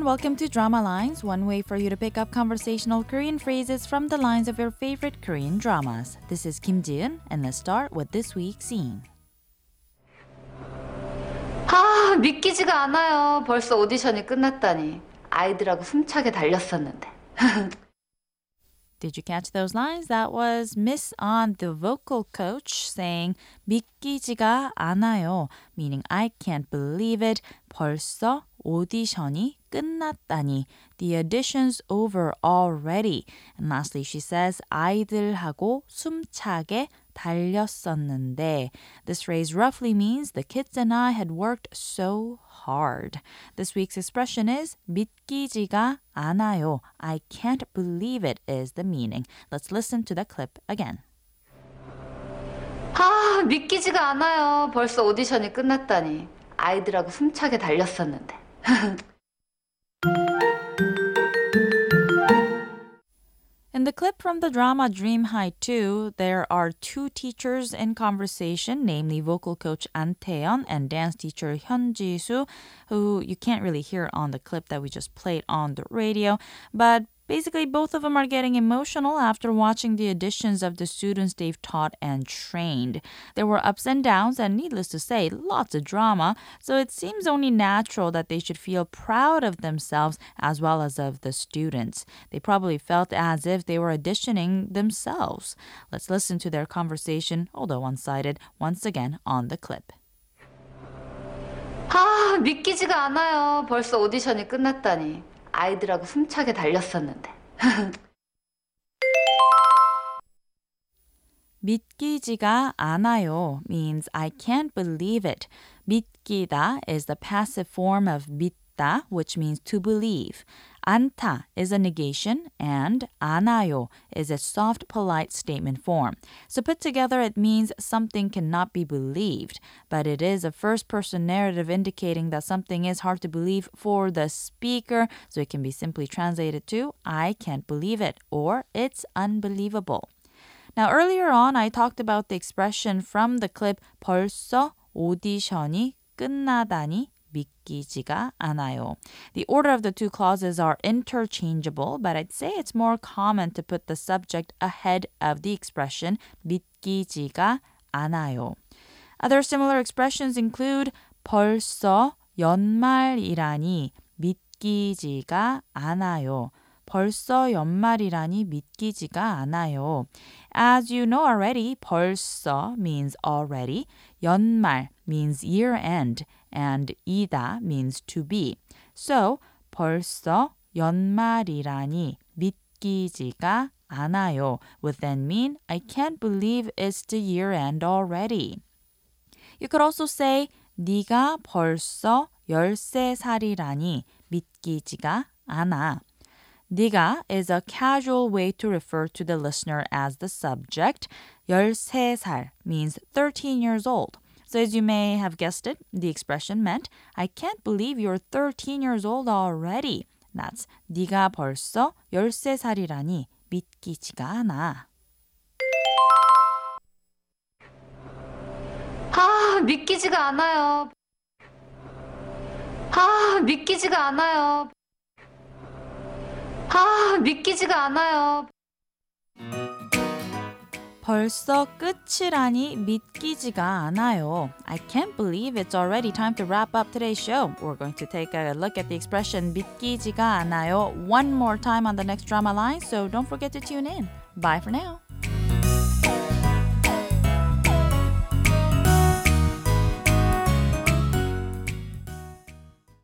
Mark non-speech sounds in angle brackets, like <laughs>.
and welcome to Drama Lines, one way for you to pick up conversational Korean phrases from the lines of your favorite Korean dramas. This is Kim Jiun, and let's start with this week's scene. 아, 믿기지가 않아요. 벌써 오디션이 끝났다니. 아이들하고 숨차게 달렸었는데. <laughs> Did you catch those lines? That was Miss On, the vocal coach, saying 믿기지가 않아요, meaning I can't believe it. 벌써 오디션이 끝났다니. The audition's over already. And lastly, she says 아이들하고 숨차게 달렸었는데. This phrase roughly means the kids and I had worked so hard. This week's expression is 믿기지가 않아요. I can't believe it is the meaning. Let's listen to the clip again. 아, 믿기지가 않아요. 벌써 오디션이 끝났다니. 아이들하고 숨차게 달렸었는데. <laughs> In the clip from the drama Dream High 2, there are two teachers in conversation, namely vocal coach An Taeyeon and dance teacher Hyun Ji-soo, who you can't really hear on the clip that we just played on the radio, but Basically, both of them are getting emotional after watching the auditions of the students they've taught and trained. There were ups and downs, and needless to say, lots of drama, so it seems only natural that they should feel proud of themselves as well as of the students. They probably felt as if they were auditioning themselves. Let's listen to their conversation, although one sided, once again on the clip. 아, 믿기지가 않아요. 벌써 오디션이 끝났다니. 아이들하고 숨차게 달렸었는데. 믿기지가 않아요 means I can't believe it. 믿기다 is the passive form of 믿다, which means to believe. 않다 is a negation, and 않아요 is a soft, polite statement form. So put together, it means something cannot be believed, but it is a first person narrative indicating that something is hard to believe for the speaker, so it can be simply translated to I can't believe it or it's unbelievable. Now, earlier on, I talked about the expression from the clip 벌써 오디션이 끝나다니 믿기지가 않아요. The order of the two clauses are interchangeable, but I'd say it's more common to put the subject ahead of the expression 믿기지가 않아요. Other similar expressions include 벌써 연말이라니 믿기지가 않아요. 벌써 연말이라니 믿기지가 않아요. As you know already, 벌써 means already, 연말 means year end, and 이다 means to be. So, 벌써 연말이라니 믿기지가 않아요 would then mean I can't believe it's the year end already. You could also say 네가 벌써 13살이라니 믿기지가 않아. 네가 is a casual way to refer to the listener as the subject. 13살 means 13 years old. So as you may have guessed it, the expression meant I can't believe you're 13 years old already. That's 네가 벌써 13살이라니 믿기지가 않아. 아, 믿기지가 않아요. 아, 믿기지가 않아요. 아, 믿기지가 않아요. 벌써 끝이라니 믿기지가 않아요. I can't believe it's already time to wrap up today's show. We're going to take a look at the expression 믿기지가 않아요 one more time on the next drama line, so don't forget to tune in. Bye for now.